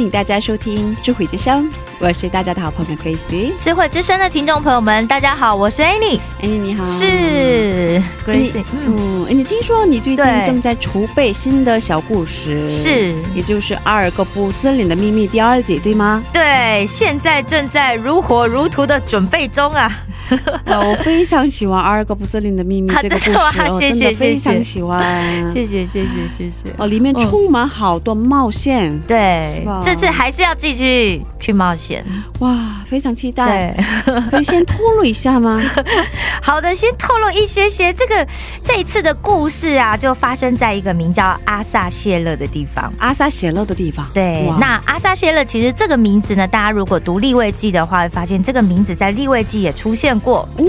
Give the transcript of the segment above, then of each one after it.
欢迎大家收听智慧之声，我是大家的好朋友 Gracie。智慧之声的听众朋友们，大家好，我是 Annie。Annie，你好，是 Gracie，嗯，你听说你最近正在筹备新的小故事，是也就是《阿尔戈布森林的秘密》第二集，对吗？对，现在正在如火如荼的准备中啊，呃，我非常喜欢《阿尔戈布斯林的秘密啊》这个故事，真的谢谢真的非常喜欢。谢谢谢谢谢谢。哦，里面充满好多冒险，对，这次还是要继续去冒险。哇，非常期待。对，可以先透露一下吗？好的，先透露一些些。这个这一次的故事啊，就发生在一个名叫阿萨谢勒的地方。阿萨谢勒的地方，对，那阿萨谢勒其实这个名字呢，大家如果读立位记的话，会发现这个名字在立位记也出现过。哦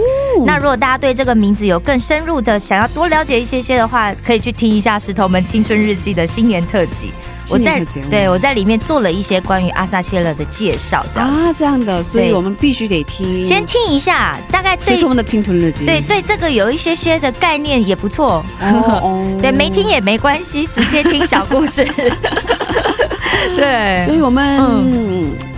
那如果大家对这个名字有更深入的想要多了解一些些的话，可以去听一下《石头们青春日记》的新年特辑。我在对我在里面做了一些关于阿萨谢勒的介绍，这样。啊，这样的，所以我们必须得听。先听一下，大概对是他们的青春日记。对对这个有一些些的概念也不错。对，没听也没关系，直接听小故事。对所以我们、嗯呃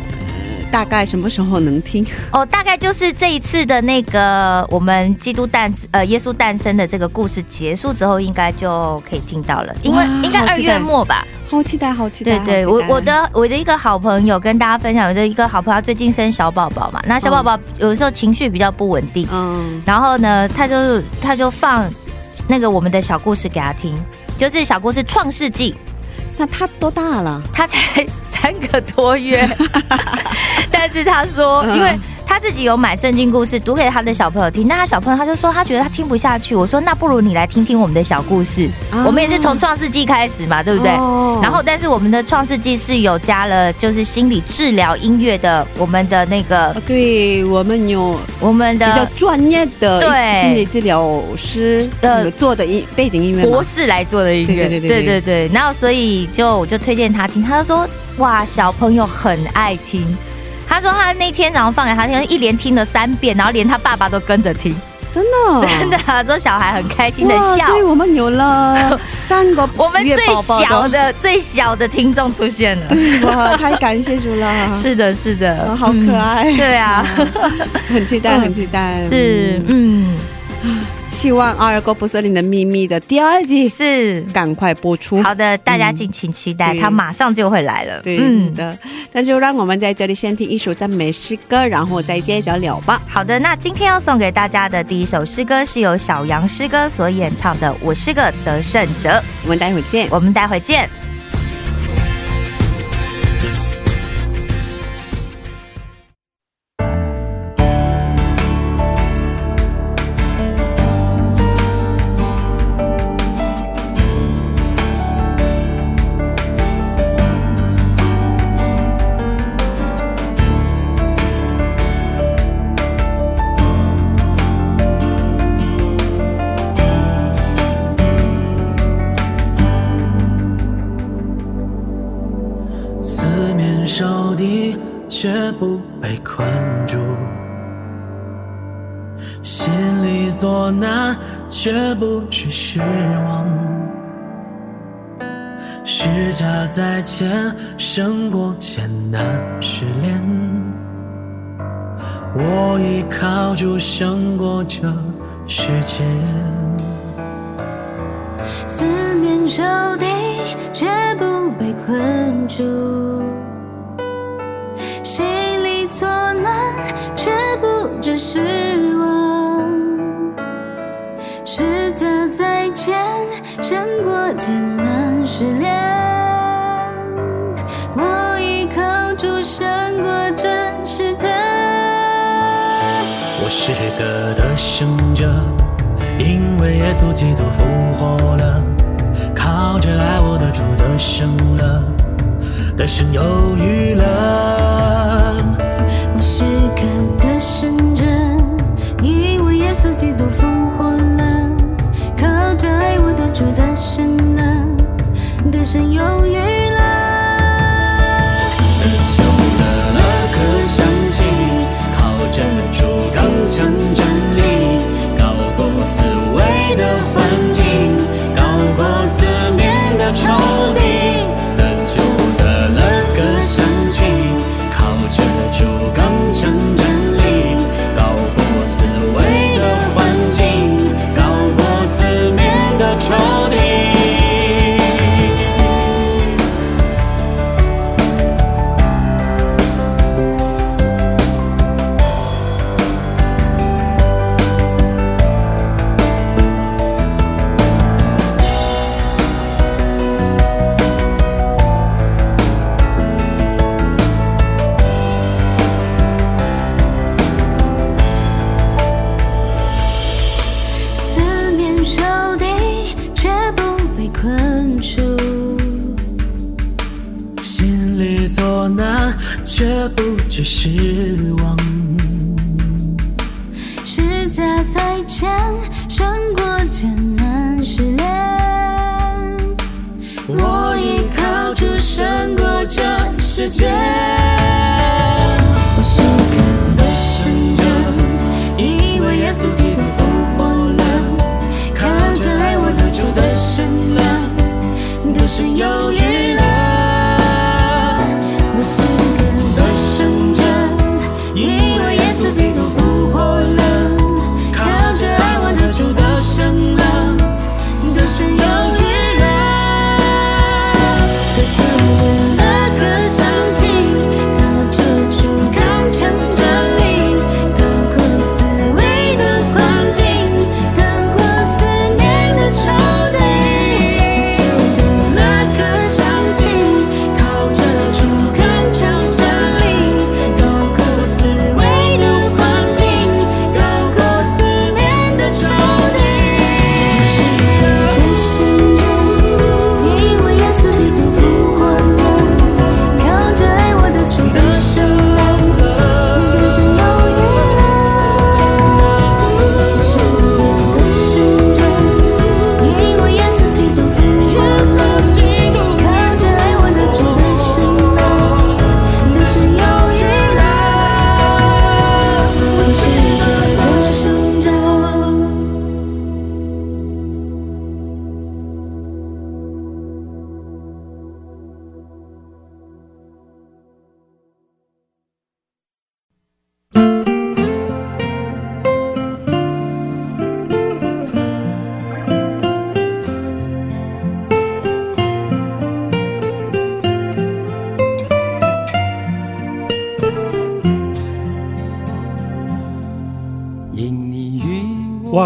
大概什么时候能听？哦，大概就是这一次的那个我们基督诞呃耶稣诞生的这个故事结束之后，应该就可以听到了，因为应该二月末吧。好期待，好期待！对对，我我的我的一个好朋友跟大家分享，我的一个好朋友他最近生小宝宝嘛，那小宝宝有的时候情绪比较不稳定，嗯然后呢，他就他就放那个我们的小故事给他听，就是小故事《创世纪》，那他多大了？他才三个多月，但是他说，嗯因为他自己有买圣经故事读给他的小朋友听，那他小朋友他就说他觉得他听不下去，我说那不如你来听听我们的小故事，啊。我们也是从创世纪开始嘛，对不对？哦然后，但是我们的创世纪是有加了就是心理治疗音乐的，我们的那个哦对我们有我们的比较的专业的对。心理治疗师呃呃做的音背景音乐博。士来做的音乐，对对。对对对对。然后所以就我就推荐他听，他就说哇，小朋友很爱听。他说他那天早上放给他听，一连听了三遍，然后连他爸爸都跟着听，真的？真的、啊，这小孩很开心的笑。所以我们有了 三个我们最小的、最小的听众出现了，哇，太感谢主了，是的，是的，啊好可爱。嗯对啊，很期待，嗯很期待。是，嗯嗯，希望《阿尔戈布森林的秘密》的第二季是。赶快播出。好的，大家敬请期待，对他马上就会来了。对，是的，那就让我们在这里先听一首赞美诗歌，然后再接着聊吧。好的，那今天要送给大家的第一首诗歌是由小杨诗歌所演唱的《我是个得胜者》，我们待会见。我们待会见。家价再艰，胜过艰难失恋。我已靠住，胜过这世界。四面受敌，却不被困住。心里作难，却不致失望。代价再艰，胜过艰难失恋。我是个得胜者，因为耶稣基督复活了，靠着爱我的主得胜了，得胜有余了。我是个得胜者，因为耶稣基督复活了，靠着爱我的主得胜了，得胜有余了。得救了可相信，靠着主成长。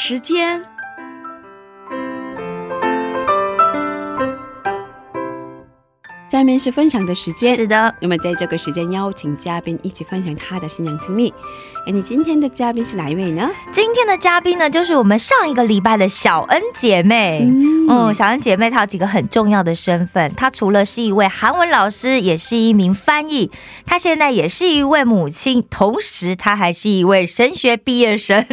时间。下面是分享的时间。是的，那么在这个时间邀请嘉宾一起分享他的信仰经历。哎，你今天的嘉宾是哪一位呢？今天的嘉宾呢，就是我们上一个礼拜的小恩姐妹。嗯，小恩姐妹她有几个很重要的身份，她除了是一位韩文老师，也是一名翻译，她现在也是一位母亲，同时她还是一位神学毕业生。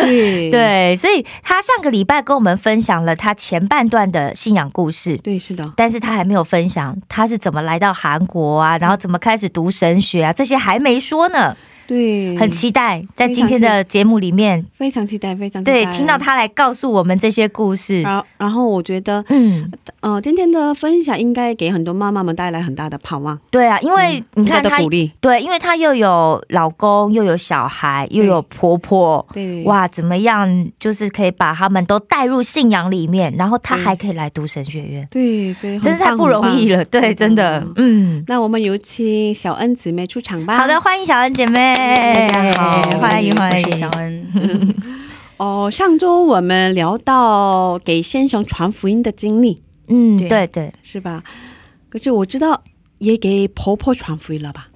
对 对，所以她上个礼拜跟我们分享了她前半段的信仰故事。对，是的，但是她还没有分享她是怎么来到韩国啊，然后怎么开始读神学啊，这些还没说呢。对，很期待在今天的节目里面，非常期待，非常期待对听到他来告诉我们这些故事。然后，然后我觉得，嗯，呃，今天的分享应该给很多妈妈们带来很大的盼望，对啊，因为你看她鼓，励，对，因为她又有老公，又有小孩，又有婆婆。对，哇，怎么样？就是可以把他们都带入信仰里面，然后她还可以来读神学院，对，所以真是太不容易了。对，真的嗯，嗯。那我们有请小恩姊妹出场吧。好的，，欢迎小恩姐妹，大家好，欢迎欢迎我是小恩。哦，上周我们聊到给先生传福音的经历，嗯，对对对，是吧？可是我知道也给婆婆传福音了吧？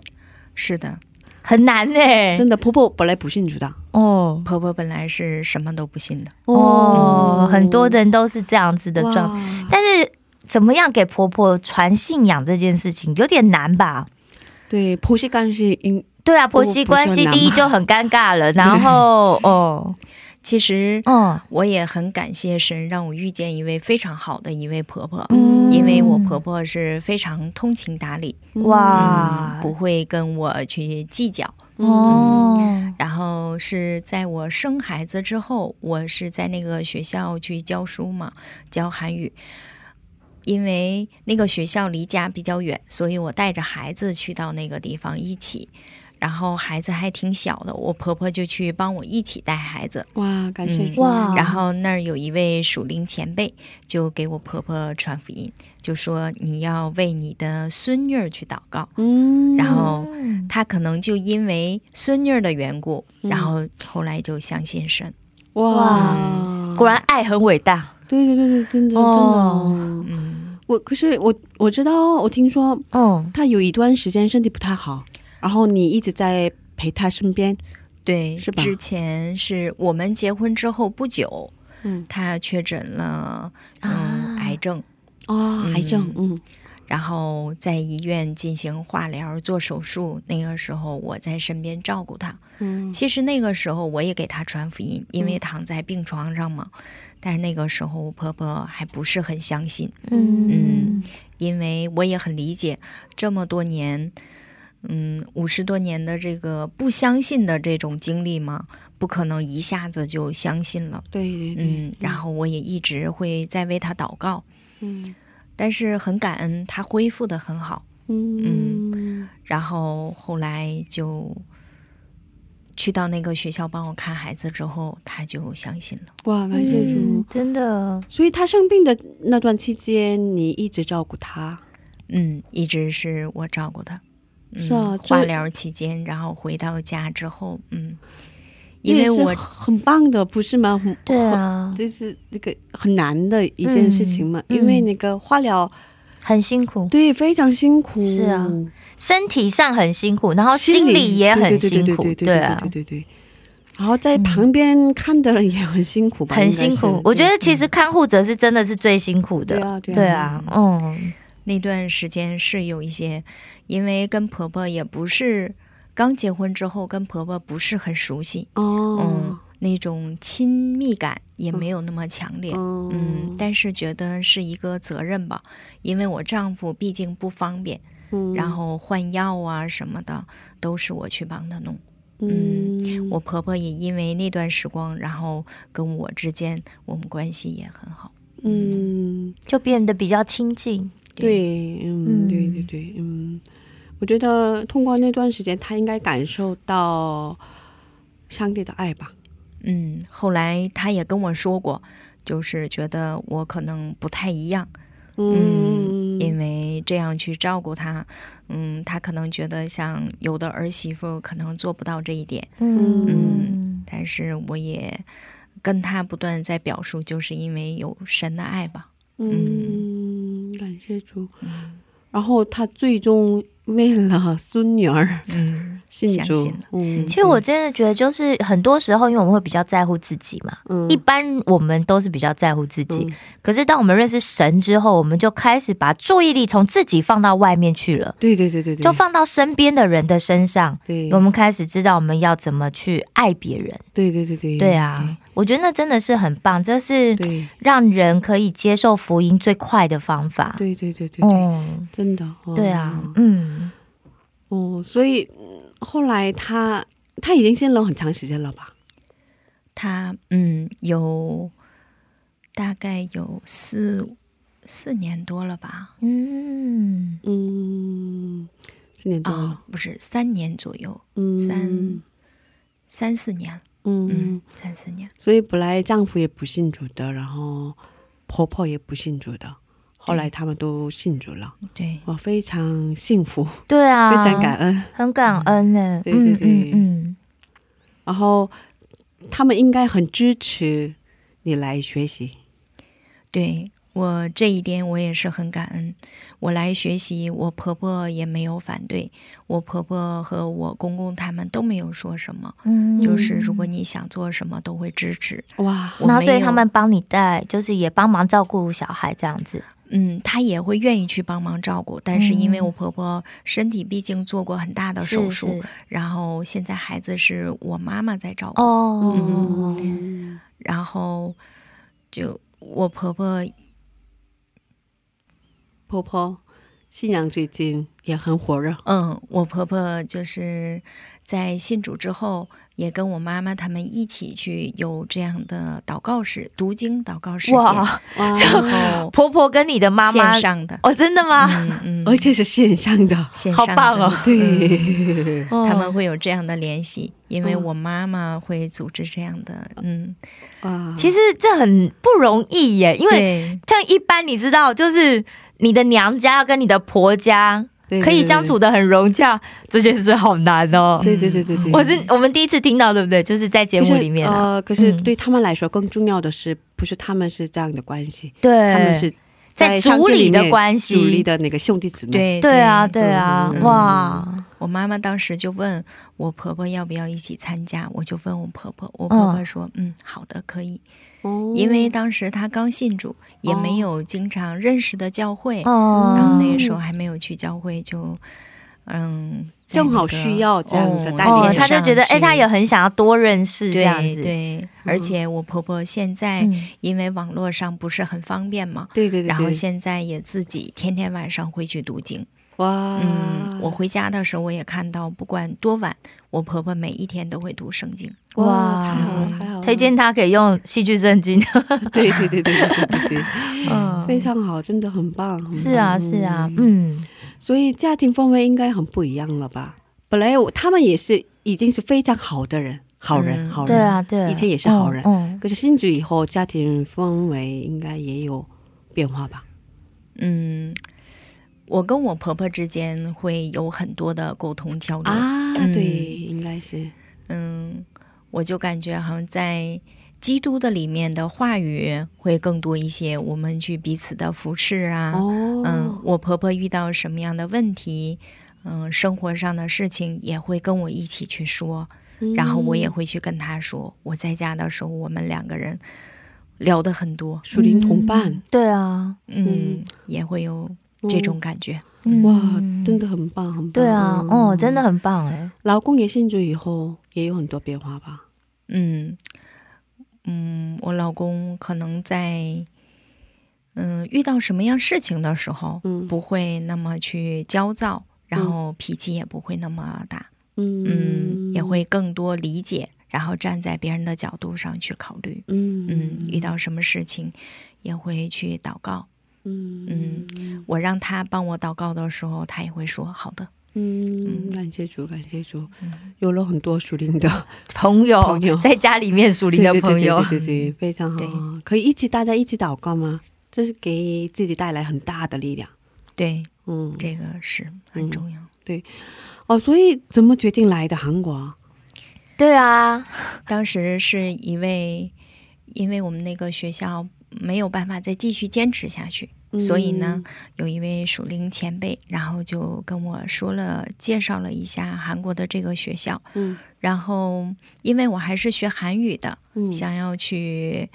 是的，很难呢。真的，婆婆本来不信主的哦婆婆本来是什么都不信的，哦，很多人都是这样子的状态。但是怎么样给婆婆传信仰这件事情有点难吧？对婆媳关系应对啊，婆媳关系第一就很尴尬了，然后哦，其实嗯我也很感谢神，让我遇见一位非常好的一位婆婆，嗯因为我婆婆是非常通情达理，哇嗯，不会跟我去计较。哦，然后是在我生孩子之后，我是在那个学校去教书嘛，教韩语。因为那个学校离家比较远，所以我带着孩子去到那个地方一起。然后孩子还挺小的，我婆婆就去帮我一起带孩子。哇，感谢嗯主。哇。然后那儿有一位属灵前辈，就给我婆婆传福音，就说你要为你的孙女儿去祷告。嗯，然后嗯她可能就因为孙女儿的缘故，嗯。然后后来就相信神。哇，果然爱很伟大。对对对对，真的真的。哦。嗯，我可是我我知道，我听说嗯，他有一段时间身体不太好，然后你一直在陪他身边，对，是吧？之前是我们结婚之后不久，嗯，她确诊了嗯、啊。癌症，哦，癌症，嗯。然后在医院进行化疗做手术。那个时候我在身边照顾她。嗯。其实那个时候我也给她传福音，因为躺在病床上嘛。但是那个时候我婆婆还不是很相信，嗯因为我也很理解这么多年，嗯，五十多年的这个不相信的这种经历嘛，不可能一下子就相信了。对对对，嗯，然后我也一直会在为他祷告，嗯但是很感恩他恢复的很好。嗯然后后来就去到那个学校帮我看孩子之后，他就相信了。哇，感谢主嗯。真的所以他生病的那段期间，你一直照顾他，嗯，一直是我照顾她。嗯是啊化疗期间，然后回到家之后，嗯，这也是因为我很棒的，不是吗？很对，啊，这是那个很难的一件事情嘛，嗯因为那个化疗很辛苦，对非常辛苦，是啊身体上很辛苦，然后心心里也很辛苦，对对啊对，对对对。然后在旁边看的人也很辛苦吧？很辛。苦我觉得其实看护者是真的是最辛苦的，对啊对啊对啊，嗯那段时间是有一些，因为跟婆婆也不是刚结婚之后，跟婆婆不是很熟悉，哦嗯，那种亲密感也没有那么强烈。嗯嗯，但是觉得是一个责任吧，因为我丈夫毕竟不方便，嗯然后换药啊什么的都是我去帮他弄。嗯我婆婆也因为那段时光，然后跟我之间我们关系也很好。嗯就变得比较亲近，对嗯嗯对对对嗯，我觉得通过那段时间，他应该感受到上帝的爱吧。嗯，后来他也跟我说过，就是觉得我可能不太一样，嗯，因为这样去照顾他，嗯，他可能觉得像有的儿媳妇可能做不到这一点，嗯。但是我也跟他不断在表述，就是因为有神的爱吧。嗯，感谢主。然后他最终为了孙女儿嗯，信主相信了，嗯，其实我真的觉得，就是很多时候，因为我们会比较在乎自己嘛，嗯。一般我们都是比较在乎自己。嗯。可是当我们认识神之后，我们就开始把注意力从自己放到外面去了，对对对对对，就放到身边的人的身上。对。我们开始知道我们要怎么去爱别人。对对对对。对啊，我觉得那真的是很棒，这是让人可以接受福音最快的方法。对对对对对，嗯，真的，哦。对啊，嗯，哦，所以嗯后来他他已经信了很长时间了吧？他嗯有大概有四四年多了吧？嗯，嗯，四年多啊、了，不是三年左右，嗯三三四年了，嗯嗯，三四年。所以本来丈夫也不信主的，然后婆婆也不信主的，后来他们都信主了，对，我非常幸福，对啊，非常感恩。很感恩呢。对对对嗯嗯。然后他们应该很支持你来学习，对我这一点我也是很感恩。我来学习，我婆婆也没有反对，我婆婆和我公公他们都没有说什么，嗯。就是如果你想做什么都会支持。哇，我没有然后所以他们帮你带，就是也帮忙照顾小孩这样子。嗯，她也会愿意去帮忙照顾，但是因为嗯。我婆婆身体毕竟做过很大的手术，然后现在孩子是我妈妈在照顾，哦，嗯。然后就我婆婆婆婆新娘最近也很火热，嗯，我婆婆就是在信主之后，也跟我妈妈他们一起去有这样的祷告室读经祷告时间，哇，哇，然后婆婆跟你的妈妈线上的，哦，真的吗？嗯嗯，而且是线上的，线上的。好棒哦！对，哦。他们会有这样的联系，因为嗯我妈妈会组织这样的，嗯，哇，其实这很不容易耶，因为像一般你知道，就是你的娘家跟你的婆家对可以相处，的很融洽，这件事好难哦。对对对对对，我是我们第一次听到，对不对？就是在节目里面。啊，可是呃，可是嗯。对他们来说更重要的是，不是他们是这样的关系，对，他们是在上主里的关系。主力的那个兄弟姊妹，对对啊，对啊，嗯哇，我妈妈当时就问我婆婆要不要一起参加，我就问我婆婆，我婆婆说，嗯，好的，可以。哦因为当时他刚信主，也没有经常认识的教会，哦，然后那个时候还没有去教会，就嗯，在正好需要这样的哦带哦，线他就觉得，哎，他也很想要多认识这样子，对对，而且我婆婆现在嗯。因为网络上不是很方便嘛，对对对，然后现在也自己天天晚上会去读经。哇，嗯，我回家的时候我也看到，不管多晚，我婆婆每一天都会读圣经。哇，太好了，太好了。推荐他可以用戏剧圣经，对对对对对对对，非常好，真的很棒。是啊，是啊，嗯，所以家庭氛围应该很不一样了吧？本来他们也是已经是非常好的人，好人，好人，对啊，对啊。以前也是好人，可是新居以后，家庭氛围应该也有变化吧？嗯，我跟我婆婆之间会有很多的沟通交流，啊，对，应该是嗯。我就感觉好像在基督的里面的话语会更多一些，我们去彼此的扶持啊。哦，嗯，我婆婆遇到什么样的问题，嗯，生活上的事情也会跟我一起去说，嗯然后我也会去跟她说。我在家的时候，我们两个人聊的很多，属灵同伴，对啊，嗯，也会有这种感觉。嗯哇，真的很棒，很棒。对啊，嗯哦，真的。很棒哎，老公也信主以后，也有很多变化吧？嗯嗯，我老公可能在嗯遇到什么样事情的时候，嗯。不会那么去焦躁，然后脾气也不会那么大，嗯。嗯，也，会更多理解，然后站在别人的角度上去考虑，嗯。嗯，遇到什么事情也会去祷告。嗯。嗯。我让他帮我祷告的时候，他也会说好的。嗯，感谢主，感谢主，有了很多属灵的 朋友朋友。在家里面属灵的对对对朋友，对对对，非常好，可以一起大家一起祷告吗？这是给自己带来很大的力量。对，嗯，这个是很重要。对。哦，所以怎么决定来的韩国？对啊，当时是一位，因为我们那个学校没有办法再继续坚持下去，所以呢，有一位属灵前辈，然后就跟我说了，介绍了一下韩国的这个学校。嗯然后，因为我还是学韩语的，嗯想要去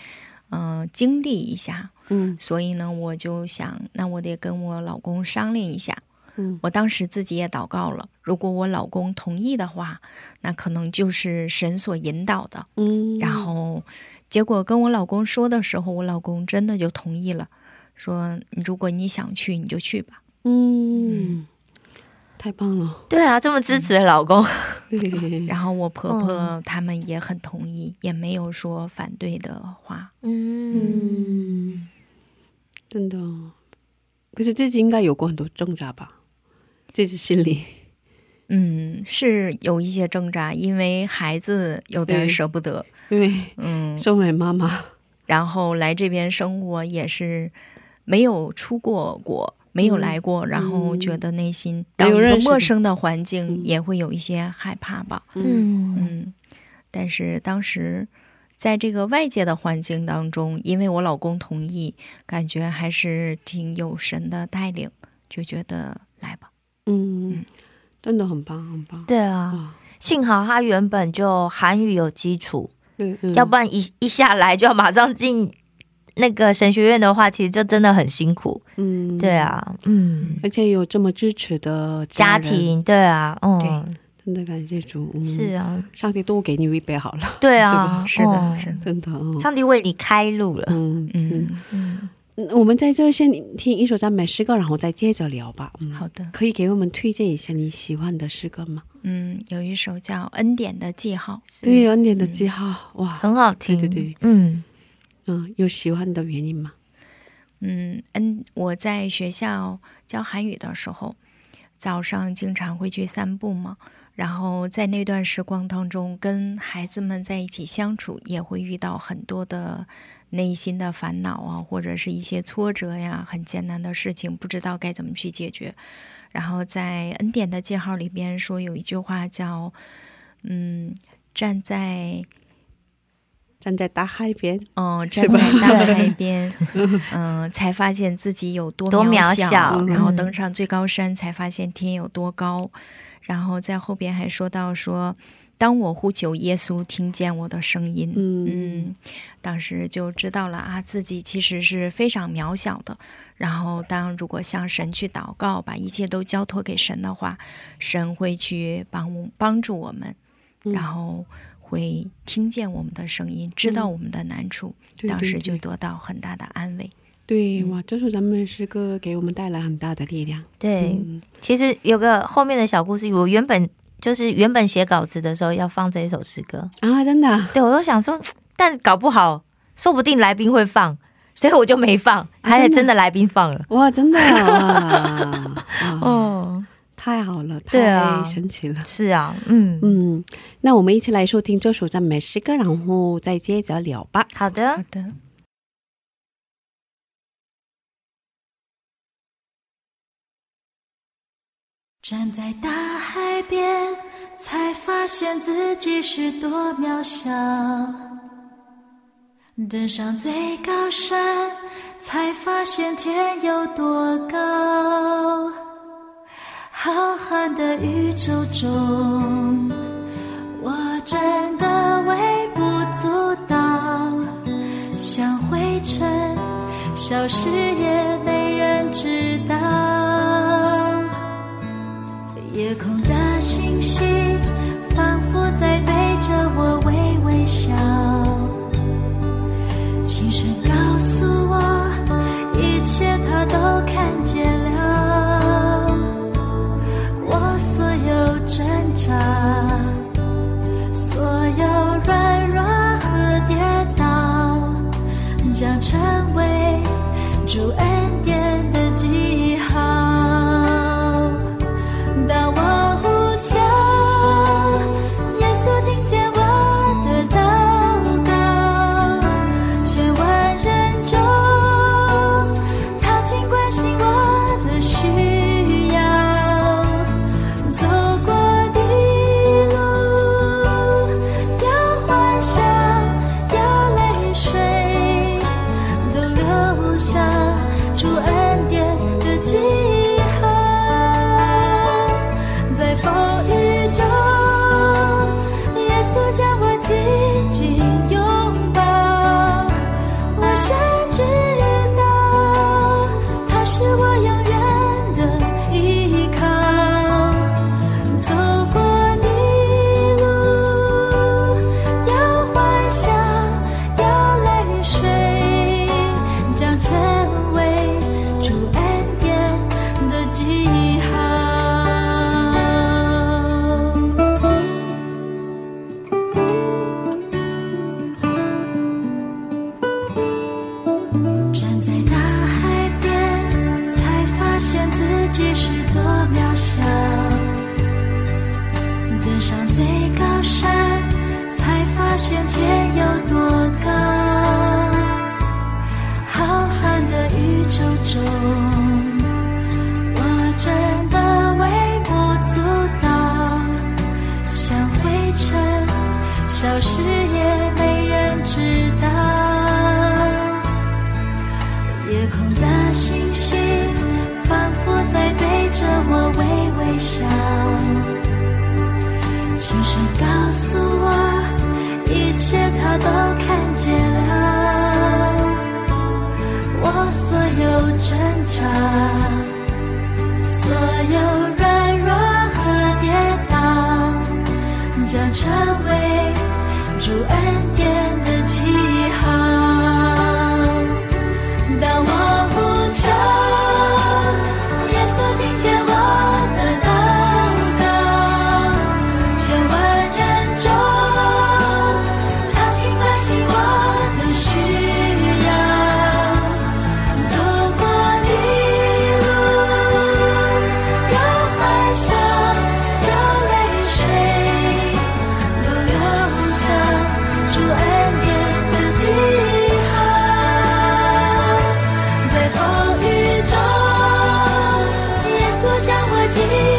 嗯、呃经历一下，嗯所以呢，我就想，那我得跟我老公商量一下。嗯我当时自己也祷告了，如果我老公同意的话，那可能就是神所引导的。嗯，然后，结果跟我老公说的时候，我老公真的就同意了，说如果你想去，你就去吧。嗯，太棒了，对啊，这么支持的老公，对，然后我婆婆嗯。他们也很同意，也没有说反对的话。嗯，嗯，真的，可是自己应该有过很多挣扎吧？自己心里，嗯，是有一些挣扎，因为孩子有点舍不得。因为嗯，身为妈妈，然后来这边生活也是没有出过国，没有来过，然后觉得内心没到一个陌生的环境嗯。也会有一些害怕吧。嗯。但是当时在这个外界的环境当中，因为我老公同意，感觉还是挺有神的带领，就觉得来吧。嗯，真的很棒，很棒，对啊，幸好他原本就韩语有基础，要不然一一下来就要马上进那个神学院的话，其实就真的很辛苦。嗯，对，啊，嗯，而且有这么支持的人，家庭，对啊，嗯，真的感谢主，嗯是啊，上帝都给你预备好了，对啊，是的，哦是的。真的，嗯上帝为你开路了。嗯嗯。嗯，我们在这先听一首赞美诗歌，然后再接着聊吧。嗯，好的。可以给我们推荐一下你喜欢的诗歌吗？嗯，有一首叫《恩典的记号》。对，恩典的记号，哇，很好听。对对对嗯嗯，有喜欢的原因吗？嗯，恩，我在学校教韩语的时候，早上经常会去散步嘛，然后在那段时光当中，跟孩子们在一起相处，也会遇到很多的内心的烦恼啊，或者是一些挫折呀，很艰难的事情，不知道该怎么去解决。然后在恩典的记号里边说有一句话叫，嗯，站在站在大海边，嗯，站在大海边，嗯、才发现自己有多多渺小，小然后嗯。登上最高山，才发现天有多高。然后在后边还说到说，当我呼求耶稣，听见我的声音，嗯。嗯，当时就知道了啊，自己其实是非常渺小的。然后，当如果向神去祷告，把一切都交托给神的话，神会去帮我帮助我们，嗯。然后会听见我们的声音，知道我们的难处，对当时就得到很大的安慰。对，哇，这首咱们诗歌给我们带来很大的力量。对，嗯。其实有个后面的小故事，我原本就是原本写稿子的时候要放这一首诗歌，啊，真的啊，对我都想说，但搞不好，说不定来宾会放，所以我就没放，还真的真的来宾放了。哇，真的啊，哦，太好了，太神奇了。是啊，嗯，嗯，那我们一起来收听这首赞美诗歌，然后再接着聊吧。好的好，的，站在大海边，才发现自己是多渺小；登上最高山，才发现天有多高。浩瀚的宇宙中，我真的微不足道，像灰尘，消失也没人知道。夜空的星星仿佛在对着我微微笑，轻声告诉我，一切他都看见。挣扎，所有软弱和跌倒，将成为主恩。稣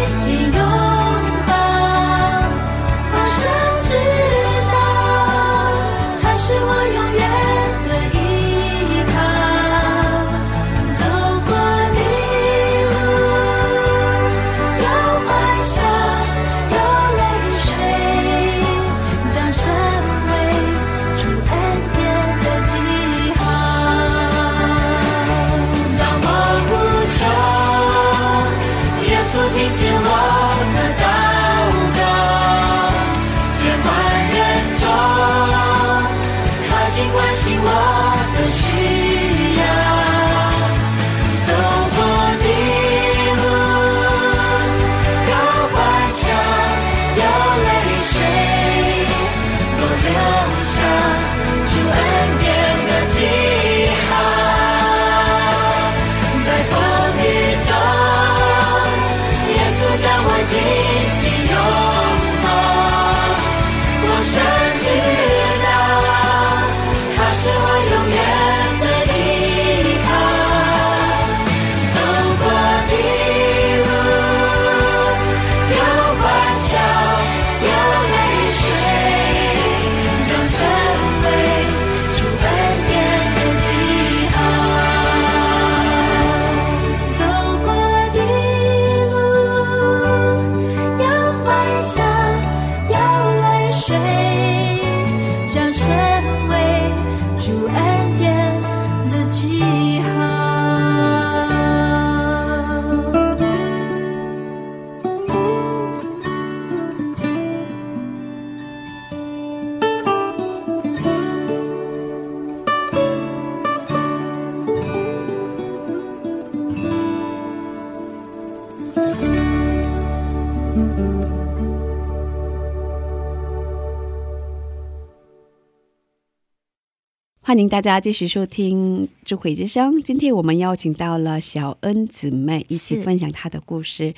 欢迎大家继续收听《智慧之声》。今天我们邀请到了小恩姊妹一起分享她的故事。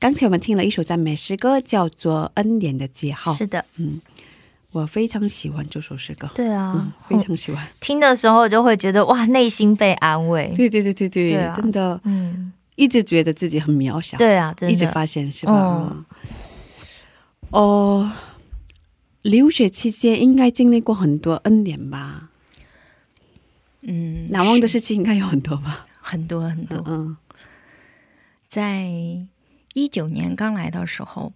刚才我们听了一首赞美诗歌，叫做《恩典的记号》。是的，嗯我非常喜欢这首诗歌，对啊嗯，，非常喜欢。听的时候就会觉得哇，内心被安慰。对对对对对，对啊真的嗯，一直觉得自己很渺小，对啊，真的一直发现是吧？嗯哦，留学期间应该经历过很多恩典吧？嗯，难忘的事情应该有很多吧？很多很多。嗯在一九年刚来的时候，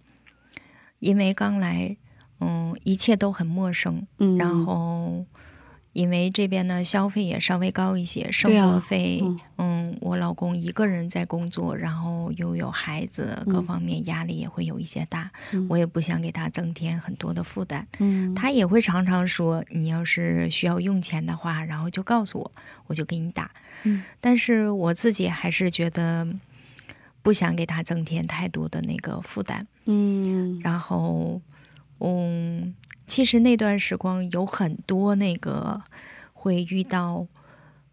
因为刚来，嗯，一切都很陌生，嗯，然后因为这边呢消费也稍微高一些，生活费，嗯嗯我老公一个人在工作，然后又有孩子，各嗯方面压力也会有一些大，嗯我也不想给他增添很多的负担。嗯他也会常常说：“你要是需要用钱的话，然后就告诉我，我就给你打。嗯但是我自己还是觉得不想给他增添太多的那个负担。嗯然后，嗯，其实那段时光有很多那个会遇到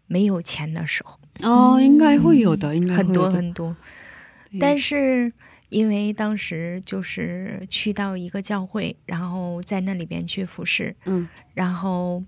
没有钱的时候，哦，应该会有的，应该很多很多。但是因为当时就是去到一个教会，然后在那里边去服侍，嗯。然后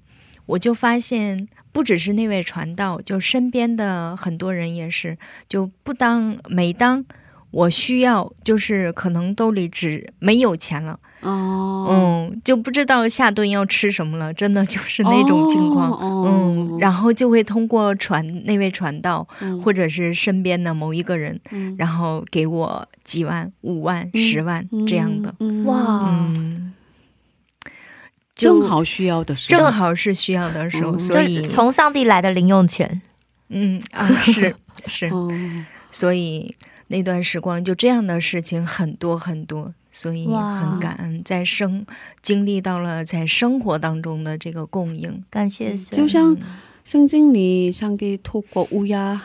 我就发现，不只是那位传道，就身边的很多人也是，就不当每当我需要，就是可能兜里只没有钱了，哦，嗯，就不知道下顿要吃什么了，真的 就是那种情况。哦嗯，然后就会通过传那位传道，嗯或者是身边的某一个人，嗯然后给我几万、五万、嗯十万这样的。嗯哇嗯，正好需要的时候，正好是需要的时候，嗯所以从上帝来的零用钱。嗯啊是是，哦，所以那段时光就这样的事情很多很多，所以很感恩，在生经历到了在生活当中的这个供应。感谢神，就像圣经里上帝透过乌鸦，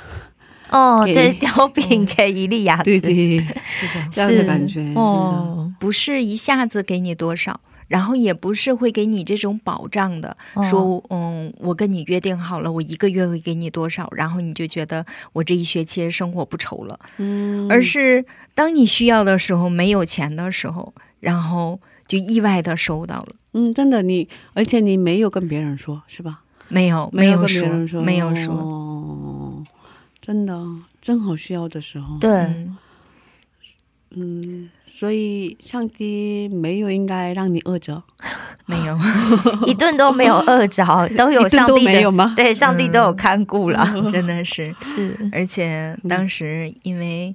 哦，对，叼饼给一粒牙齿，对对，是的，这样的感觉，哦，不是一下子给你多少，然后也不是会给你这种保障的，哦说嗯，我跟你约定好了，我一个月会给你多少，然后你就觉得我这一学期的生活不愁了，嗯，而是当你需要的时候没有钱的时候，然后就意外的收到了，嗯，真的你，而且你没有跟别人说，是吧？没有没跟别有说人说，没有说，哦，真的正好需要的时候，对，嗯。嗯，所以上帝没有应该让你饿着，没有，一顿都没有饿着，都有上帝的 没有吗？对，上帝都有看顾了，真的是。是，而且当时因为，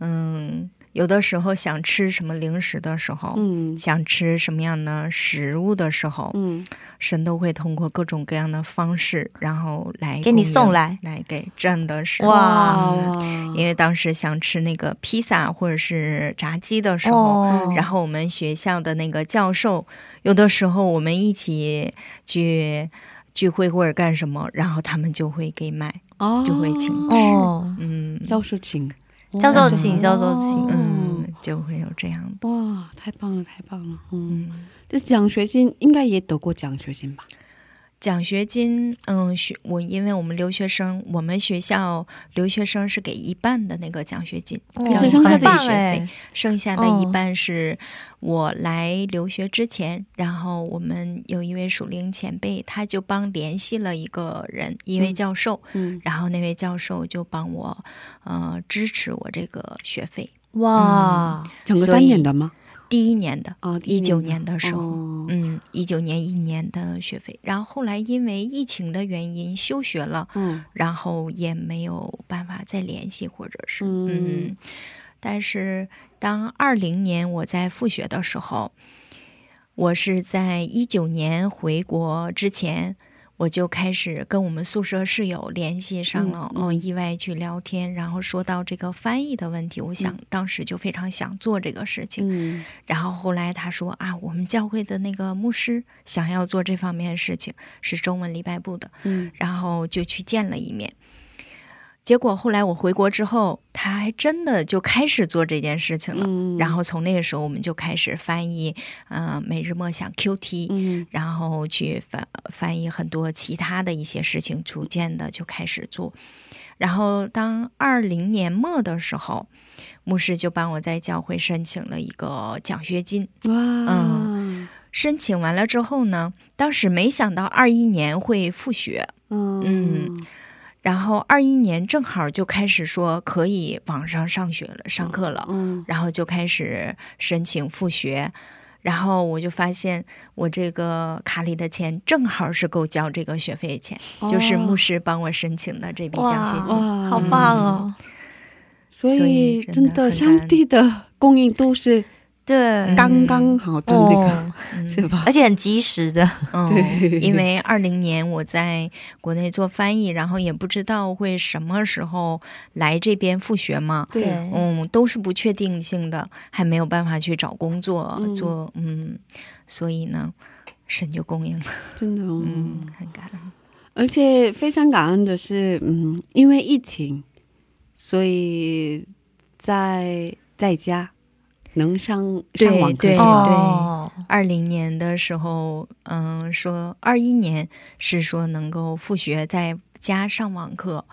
嗯，有的时候想吃什么零食的时候，嗯。想吃什么样的食物的时候，嗯，神都会通过各种各样的方式，然后来给你送来来给，真的是哇嗯因为当时想吃那个披萨或者是炸鸡的时候，哦，然后我们学校的那个教授，有的时候我们一起去聚会或者干什么，然后他们就会给买，哦，就会请哦，嗯。教授请，教授请，教授请，哦嗯，就会有这样的，哇，太棒了，太棒了，嗯，嗯。这奖学金应该也得过奖学金吧？奖学金，嗯，学我因为我们留学生，我们学校留学生是给一半的那个奖学金，哦是剩下的学费哎，剩下的一半是我来留学之前，然后我们有一位属灵前辈，他就帮联系了一个人，一位教授，嗯，然后那位教授就帮我，呃，支持我这个学费。哇，整个所以三年的吗？第一年的，啊，一九年的时候，哦。嗯，一九年一年的学费，然后后来因为疫情的原因休学了，嗯。然后也没有办法再联系，或者是嗯。嗯，但是当二零年我在复学的时候，我是在一九年回国之前。我就开始跟我们宿舍室友联系上了，嗯意外去聊天，然后说到这个翻译的问题，我想当时就非常想做这个事情，嗯。然后后来他说啊，我们教会的那个牧师想要做这方面的事情，是中文礼拜部的，嗯。然后就去见了一面。结果后来我回国之后，他还真的就开始做这件事情了。嗯，然后从那个时候，我们就开始翻译，呃，每日默想 QT，、嗯然后去翻翻译很多其他的一些事情，逐渐的就开始做。然后当二零年末的时候，牧师就帮我在教会申请了一个奖学金。哇，嗯申请完了之后呢，当时没想到二一年会复学，嗯然后二一年正好就开始说可以网上上学了，上课了，嗯然后就开始申请复学。然后我就发现，我这个卡里的钱正好是够交这个学费钱，就是牧师帮我申请的这笔奖学金。好棒哦，所所以以真的真的，上帝的供应都是对，刚刚好的那个，是吧？而？且很及时的，嗯 对，因为二零年我在国内做翻译，然后也不知道会什么时候来这边复学嘛，对，嗯，都是不确定性的，还没有办法去找工作、嗯。做，嗯，所以呢，神就供应了，真的哦。嗯，很感恩，而且非常感恩的是，嗯，因为疫情，所以在在家能上上网课对是吧？哦，二零年的时候，嗯，说二一年是说能够复学，在家上网课，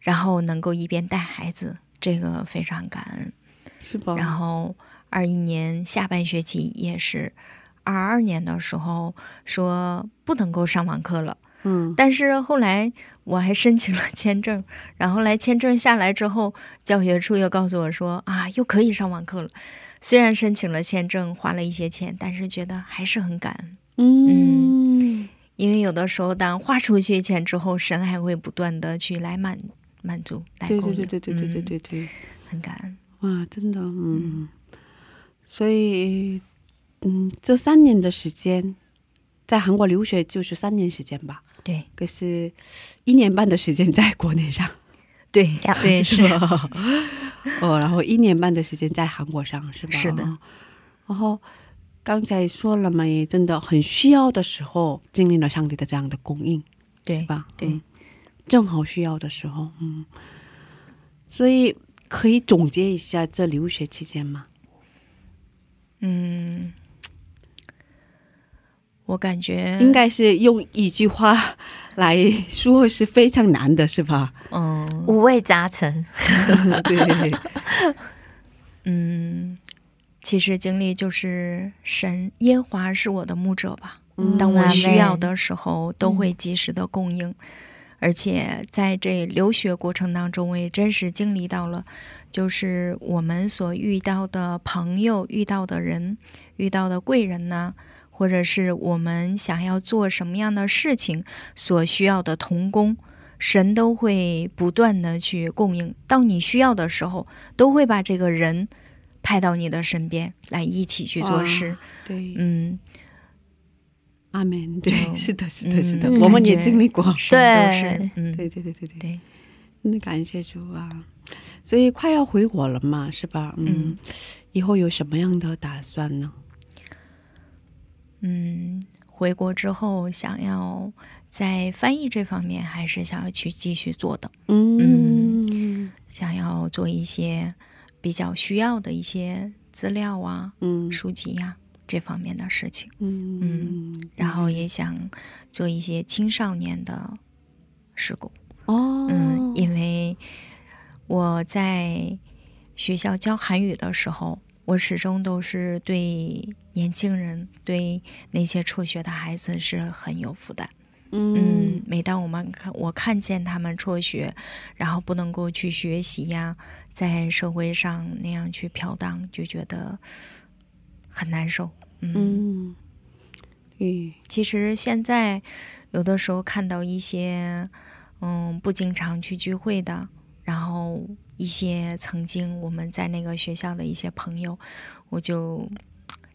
然后能够一边带孩子，这个非常感恩。是吧？然后二一年下半学期也是，二二年的时候说不能够上网课了，嗯但是后来我还申请了签证，然后来签证下来之后，教学处又告诉我说啊，又可以上网课了。虽然申请了签证，花了一些钱，但是觉得还是很感恩，嗯。因为有的时候当花出去钱之后，神还会不断的去来满满足，来对供应，对对对对对对对对对，很感恩。哇，真的，嗯，所以，嗯，这三年的时间，在韩国留学就是三年时间吧，对。可是，一年半的时间在国内上，对对是，哦，然后一年半的时间在韩国上，是吧？是的哦。然后刚才说了嘛，也真的很需要的时候，经历了上帝的这样的供应，对是吧？对嗯正好需要的时候，嗯，所以可以总结一下这留学期间吗？嗯，我感觉应该是用一句话来说是非常难的，是吧？嗯五味杂陈。对，嗯，其实经历就是神耶和华是我的牧者吧。嗯当我需要的时候，都会及时的供应。而且在这留学过程当中，我也真实经历到了，就是我们所遇到的朋友、遇到的人、遇到的贵人呐、或者是我们想要做什么样的事情所需要的童工，神都会不断的去供应。到你需要的时候，都会把这个人派到你的身边来一起去做事。对，嗯，阿门。对，是的，是的，是的，嗯我们也经历过。神都是对嗯，对对对对对，那感谢主啊！所以快要回国了嘛，是吧？嗯，嗯以后有什么样的打算呢？嗯，回国之后想要在翻译这方面，还是想要去继续做的，嗯。想要做一些比较需要的一些资料啊、嗯书籍呀、这方面的事情，嗯。嗯，然后也想做一些青少年的事故。哦，嗯，因为我在学校教韩语的时候，我始终都是对年轻人、对那些辍学的孩子是很有负担。嗯嗯，每当我们看我看见他们辍学，然后不能够去学习呀，在社会上那样去飘荡，就觉得很难受。嗯，嗯，对，其实现在有的时候看到一些嗯不经常去聚会的，然后一些曾经我们在那个学校的一些朋友，我就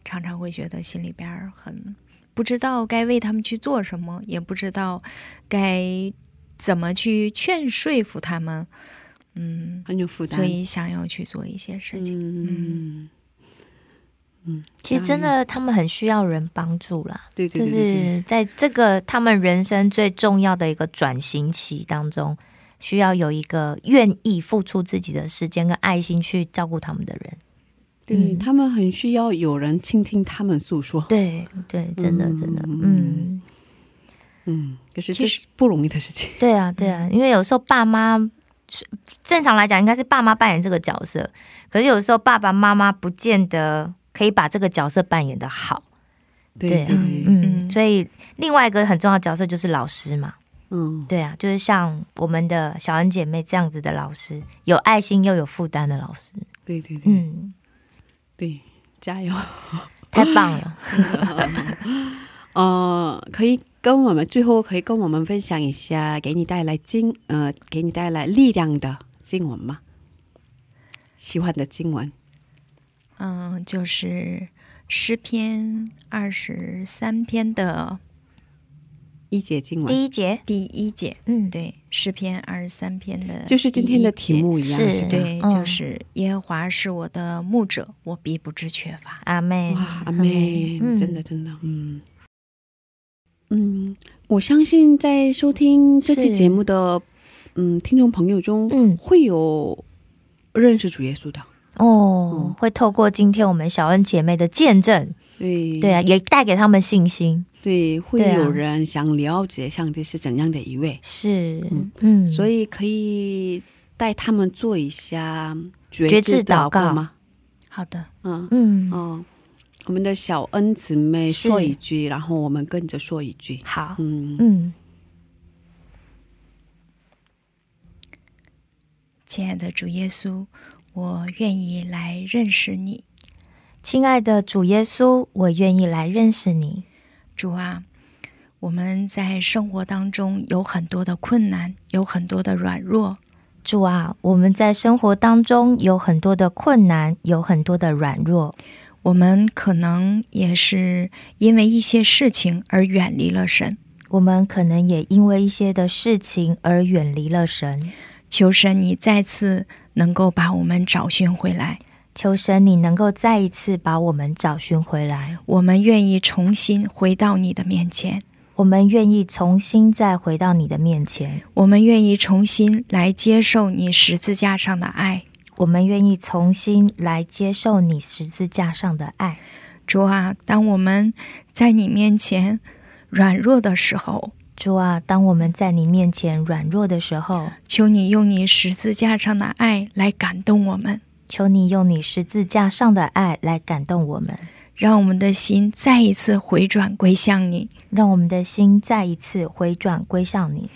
常常会觉得心里边很不知道该为他们去做什么，也不知道该怎么去劝说服他们。嗯，很有负担，所以想要去做一些事情。嗯嗯，其实真的，他们很需要人帮助啦。对对就对对对，是在这个他们人生最重要的一个转型期当中，需要有一个愿意付出自己的时间跟爱心去照顾他们的人。对嗯他们很需要有人倾听他们诉说。对对，真的嗯真的，嗯嗯，嗯，可是这是不容易的事情。对啊对啊，因为有时候爸妈是正常来讲应该是爸妈扮演这个角色，可是有时候爸爸妈妈不见得可以把这个角色扮演的好。对嗯，嗯所以另外一个很重要的角色就是老师嘛。嗯，对啊，就是像我们的小恩姐妹这样子的老师，有爱心又有负担的老师。对对对嗯，对，加油！太棒了。呃，可以跟我们最后可以跟我们分享一下，给你带来经呃，给你带来力量的经文吗？喜欢的经文，嗯，就是诗篇二十三篇的一节经文，第一节，第一节，嗯，对，诗篇二十三篇的，就是今天的题。目一样，是。对，嗯。就是耶和华是我的牧者，我必不知缺乏。阿妹，哇，阿妹，嗯。真的真的，嗯。嗯，我相信在收听这期节目的嗯听众朋友中，嗯。会有认识主耶稣的，哦。嗯，会透过今天我们小恩姐妹的见证，对。对啊，也带给他们信心。对，会有人想了解上帝是怎样的一位，是。嗯，嗯，所以可以带他们做一下觉觉知祷祷告吗？好的，嗯。嗯，哦，我们的小恩姊妹说一句，然后我们跟着说一句。好，嗯。嗯，亲爱的主耶稣，我愿意来认识你。亲爱的主耶稣，我愿意来认识你。主啊，我们在生活当中有很多的困难，有很多的软弱。主啊，我们在生活当中有很多的困难，有很多的软弱。我们可能也是因为一些事情而远离了神。我们可能也因为一些的事情而远离了神。求神你再次能够把我们找寻回来，求神你能够再一次把我们找寻回来。我们愿意重新回到你的面前，我们愿意重新再回到你的面前。我们愿意重新来接受你十字架上的爱。我们愿意重新来接受你十字架上的爱。主啊，当我们在你面前软弱的时候，主啊，当我们在你面前软弱的时候，求你用你十字架上的爱来感动我们，求你用你十字架上的爱来感动我们，让我们的心再一次回转归向你。让我们的心再一次回转归向你。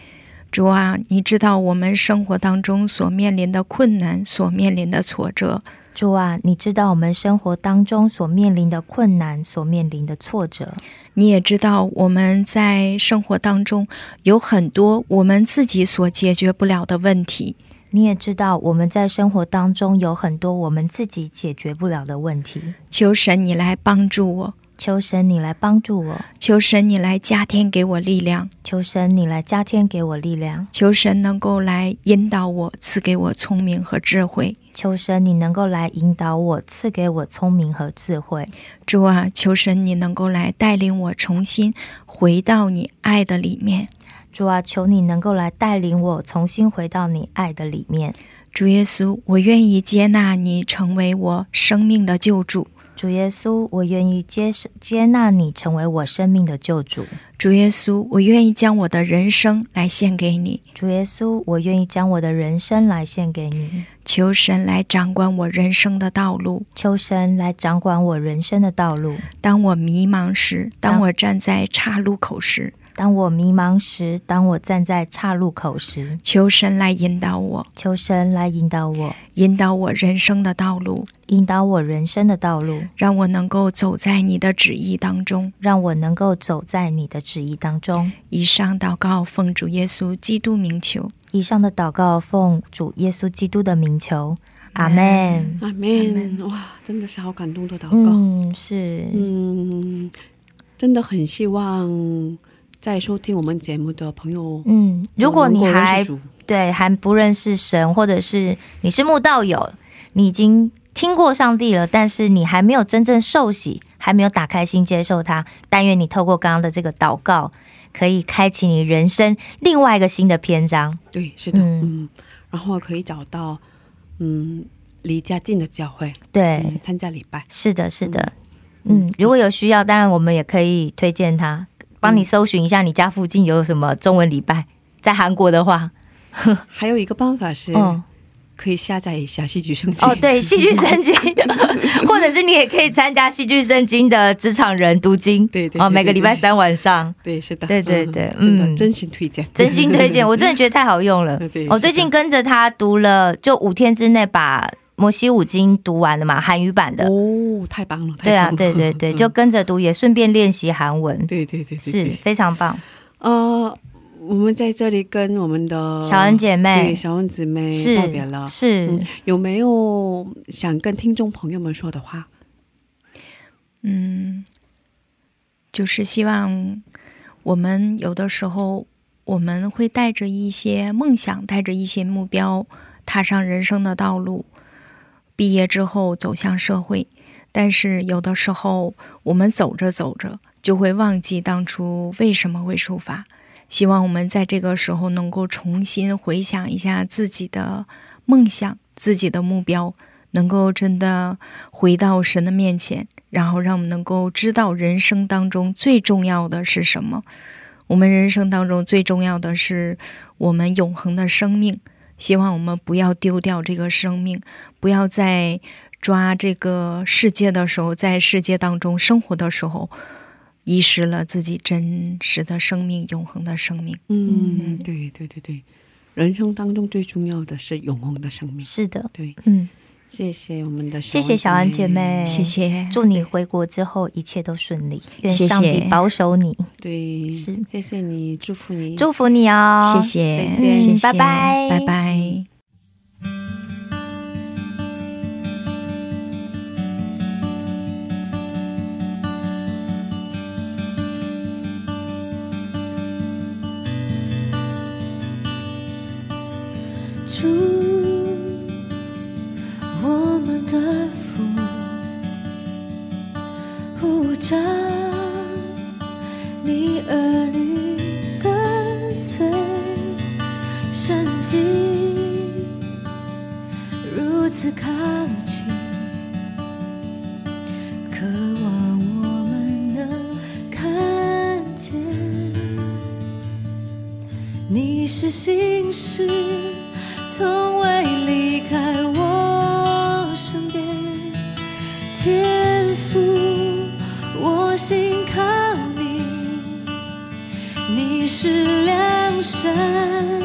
主啊，你知道我们生活当中所面临的困难，所面临的挫折。主啊，你知道我们生活当中所面临的困难，所面临的挫折。你也知道我们在生活当中有很多我们自己所解决不了的问题。你也知道我们在生活当中有很多我们自己解决不了的问题。求神你来帮助我，求神你来帮助我，求神你来加添给我力量，求神你来加添给我力量，求神能够来引导我，赐给我聪明和智慧。求神你能够来引导我，赐给我聪明和智慧。主啊，求神你能够来带领我重新回到你爱的里面。主啊，求你能够来带领我重新回到你爱的里面。主耶稣，我愿意接纳你成为我生命的救主。主耶稣，我愿意接接纳你成为我生命的救主。主耶稣，我愿意将我的人生来献给你。主耶稣，我愿意将我的人生来献给你。求神来掌管我人生的道路。求神来掌管我人生的道路。当我迷茫时，当我站在岔路口时，当我迷茫时，当我站在岔路口时，求神来引导我，求神来引导我，引导我人生的道路，引导我人生的道路，让我能够走在你的旨意当中，让我能够走在你的旨意当中。以上祷告奉主耶稣基督名求，以上的祷告奉主耶稣基督的名求，阿门。阿！门哇，真的是好感动的祷告。嗯，是，嗯，真的很希望在收听我们节目的朋友，嗯，如果你还对还不认识神，或者是你是慕道友，你已经听过上帝了，但是你还没有真正受洗，还没有打开心接受他。但愿你透过刚刚的这个祷告，可以开启你人生另外一个新的篇章。对，是的，嗯嗯然后可以找到嗯离家近的教会，对，嗯参加礼拜。是的，是的，嗯，如果有需要，当然我们也可以推荐他，帮你搜寻一下你家附近有什么中文礼拜。在韩国的话，还有一个办法是，哦。可以下载一下戏剧圣经。哦，对，戏剧圣经，或者是你也可以参加戏剧圣经的职场人读经，哦，对对对每个礼拜三晚上，对，是的，对对对嗯。真心推荐，真心推荐，我真的觉得太好用了。我最近跟着他读了，就五天之内把摩西五经读完了嘛，韩语版的。哦，太棒了，太对啊，对对对，嗯就跟着读，也顺便练习韩文，对对对对是对非常棒。呃，我们在这里跟我们的小恩姐妹对小恩姊妹是道别了。是嗯，有没有想跟听众朋友们说的话？嗯，就是希望我们有的时候我们会带着一些梦想，带着一些目标，踏上人生的道路。毕业之后走向社会，但是有的时候我们走着走着就会忘记当初为什么会出发。希望我们在这个时候能够重新回想一下自己的梦想、自己的目标，能够真的回到神的面前，然后让我们能够知道人生当中最重要的是什么。我们人生当中最重要的是我们永恒的生命。希望我们不要丢掉这个生命，不要在抓这个世界的时候，在世界当中生活的时候，遗失了自己真实的生命、永恒的生命。嗯，对对对对，人生当中最重要的是永恒的生命。是的，对，嗯，谢谢我们的谢谢小安姐。妹，谢谢，祝你回国之后一切都顺利，愿谢谢。上帝保守你，对，是。谢谢你，祝福你，祝福你哦，谢谢，再见。谢谢，拜拜。拜拜。主，呼召你儿女跟随圣经，如此靠近，渴望我们能看见。你是心事，从未是良善，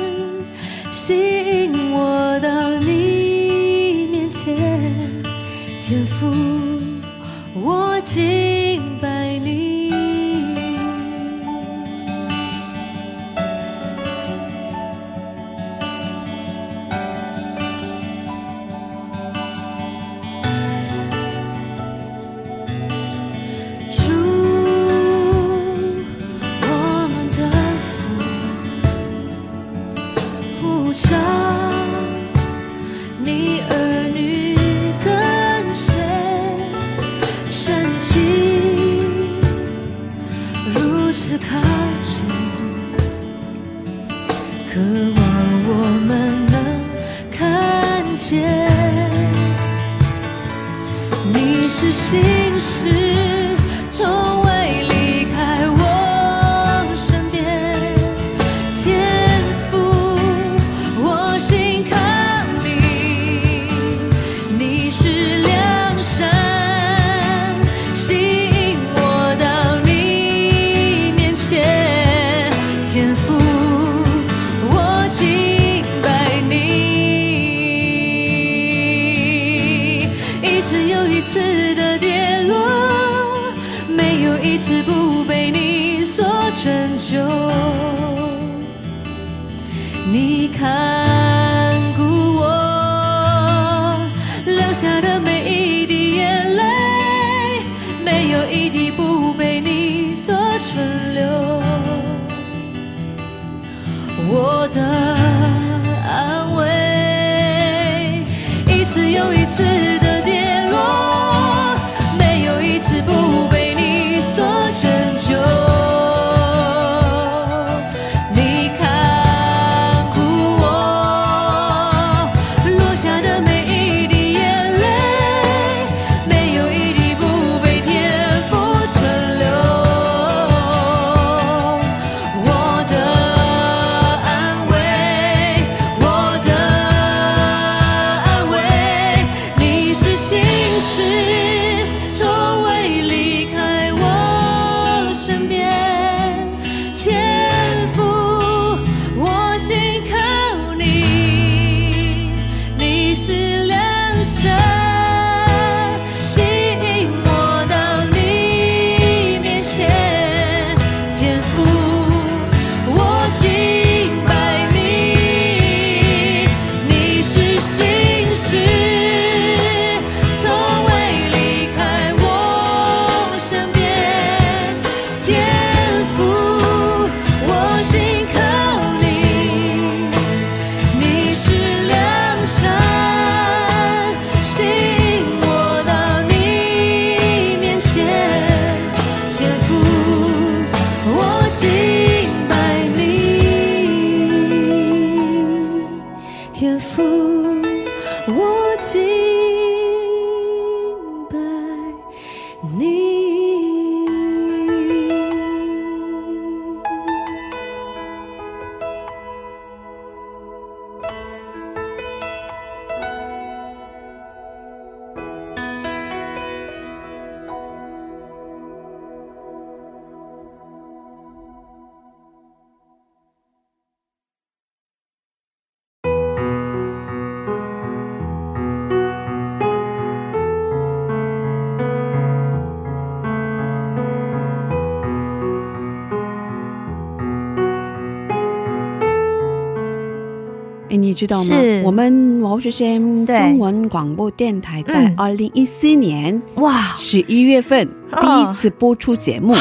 你知道吗？我们华视 FM 对。中文广播电台在嗯。二零一四年哇，十一月份第哦一次播出节目，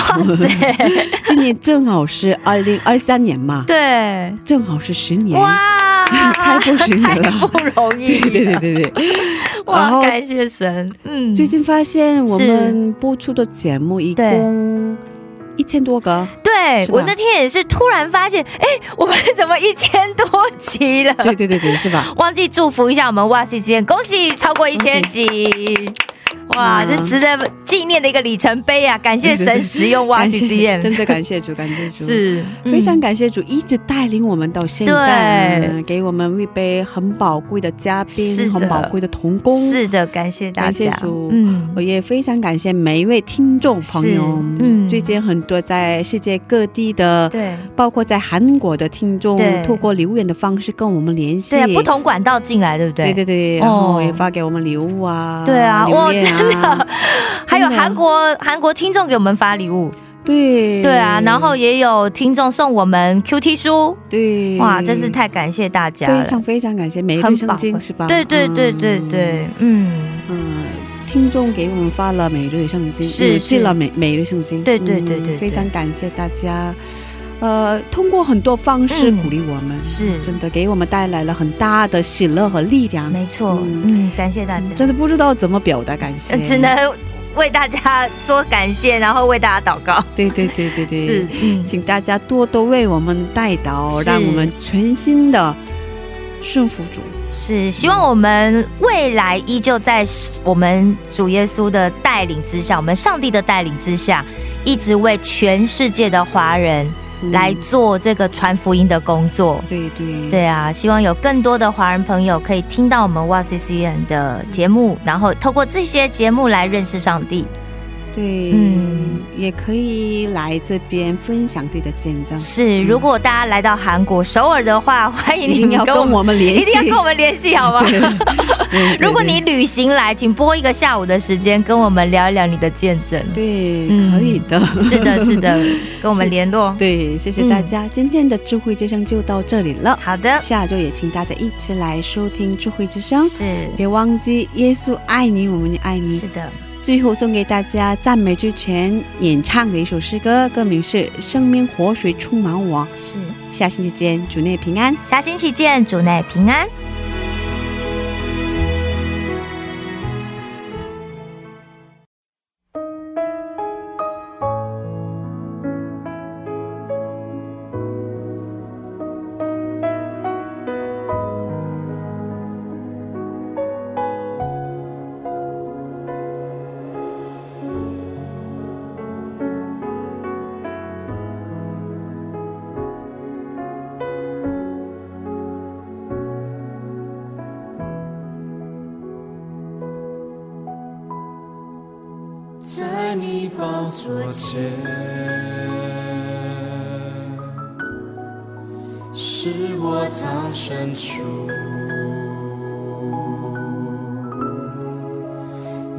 今年正好是二零二三年嘛，对，正好是十年。哇，开播十年了。太不容易对了，对对对对，哇，感谢神，嗯，最近发现我是们播出的节目一共一千多个，对我那天也是突然发现，哎，我们怎么一千多集了？对对对对，是吧？忘记祝福一下我们哇塞之间恭喜超过一千集！哇，嗯这值得纪念的一个里程碑啊！感谢神使用哇 感 C 谢真的感谢主，感谢主，是非常嗯感谢主一直带领我们到现在，给我们预备很宝贵的嘉宾，很宝贵的童工。是的，感谢大感谢家。主嗯我也非常感谢每一位听众朋友。嗯最近很多在世界各地的，对包括在韩国的听众对，透过留言的方式跟我们联系。对啊，不同管道进来，对不对？对对对，哦然后也发给我们礼物啊，对啊，哇，真的。啊，，还有韩国韩国听众给我们发礼物，对。对啊，然后也有听众送我们 Q T 书，对，哇，真是太感谢大家了。非常，非常感谢每一很日圣经是吧？对对对对嗯对，嗯，嗯，听众给我们发了每日圣经，是寄了每每日圣经，对对对对对。非常感谢大家。呃，通过很多方式嗯。鼓励我们，是。真的给我们带来了很大的喜乐和力量。没错，嗯。嗯，感谢大家，真的不知道怎么表达感谢。呃，只能为大家说感谢，然后为大家祷告。对对对对对，是，嗯，请大家多多为我们带祷，让我们全心的顺服主。是希望我们未来依旧在我们主耶稣的带领之下，我们上帝的带领之下，一直为全世界的华人嗯来做这个传福音的工作。对对对啊，希望有更多的华人朋友可以听到我们哇 C C N 的节目，然后透过这些节目来认识上帝。对，嗯也可以来这边分享自己的见证。是，如果大家来到韩国首尔的话，欢迎你们跟我们联系，一定要跟我们联系，好吗？对 对对如果你旅行来，请拨一个下午的时间跟我们聊一聊你的见证。对、嗯可以的，是的，是的，跟我们联络。对，谢谢大家，今天的智慧之声就到这里了。好的，下周也请大家一起来收听智慧之声，是别忘记耶稣爱你，我们也爱你是。的，最后送给大家赞美之前演唱的一首诗歌，歌名是《生命活水充满我》。是。下星期见，主内平安。下星期见，主内平安。是我藏身处。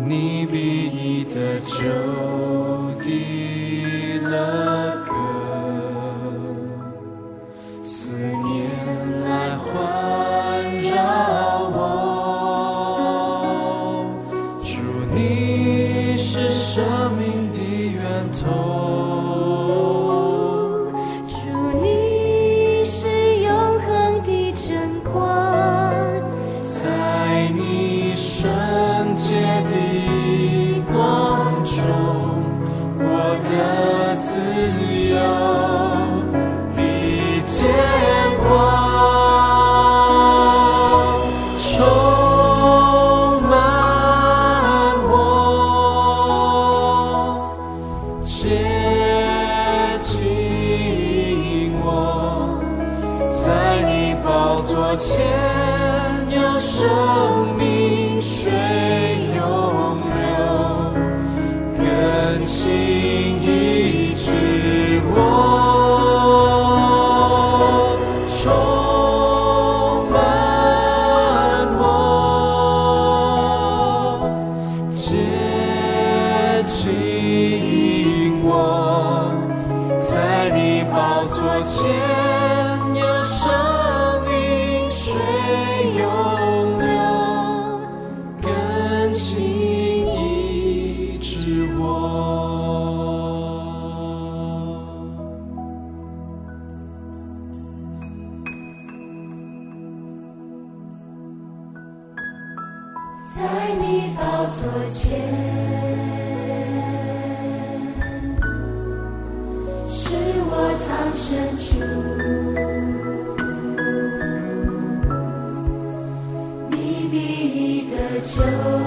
你必意的就地了就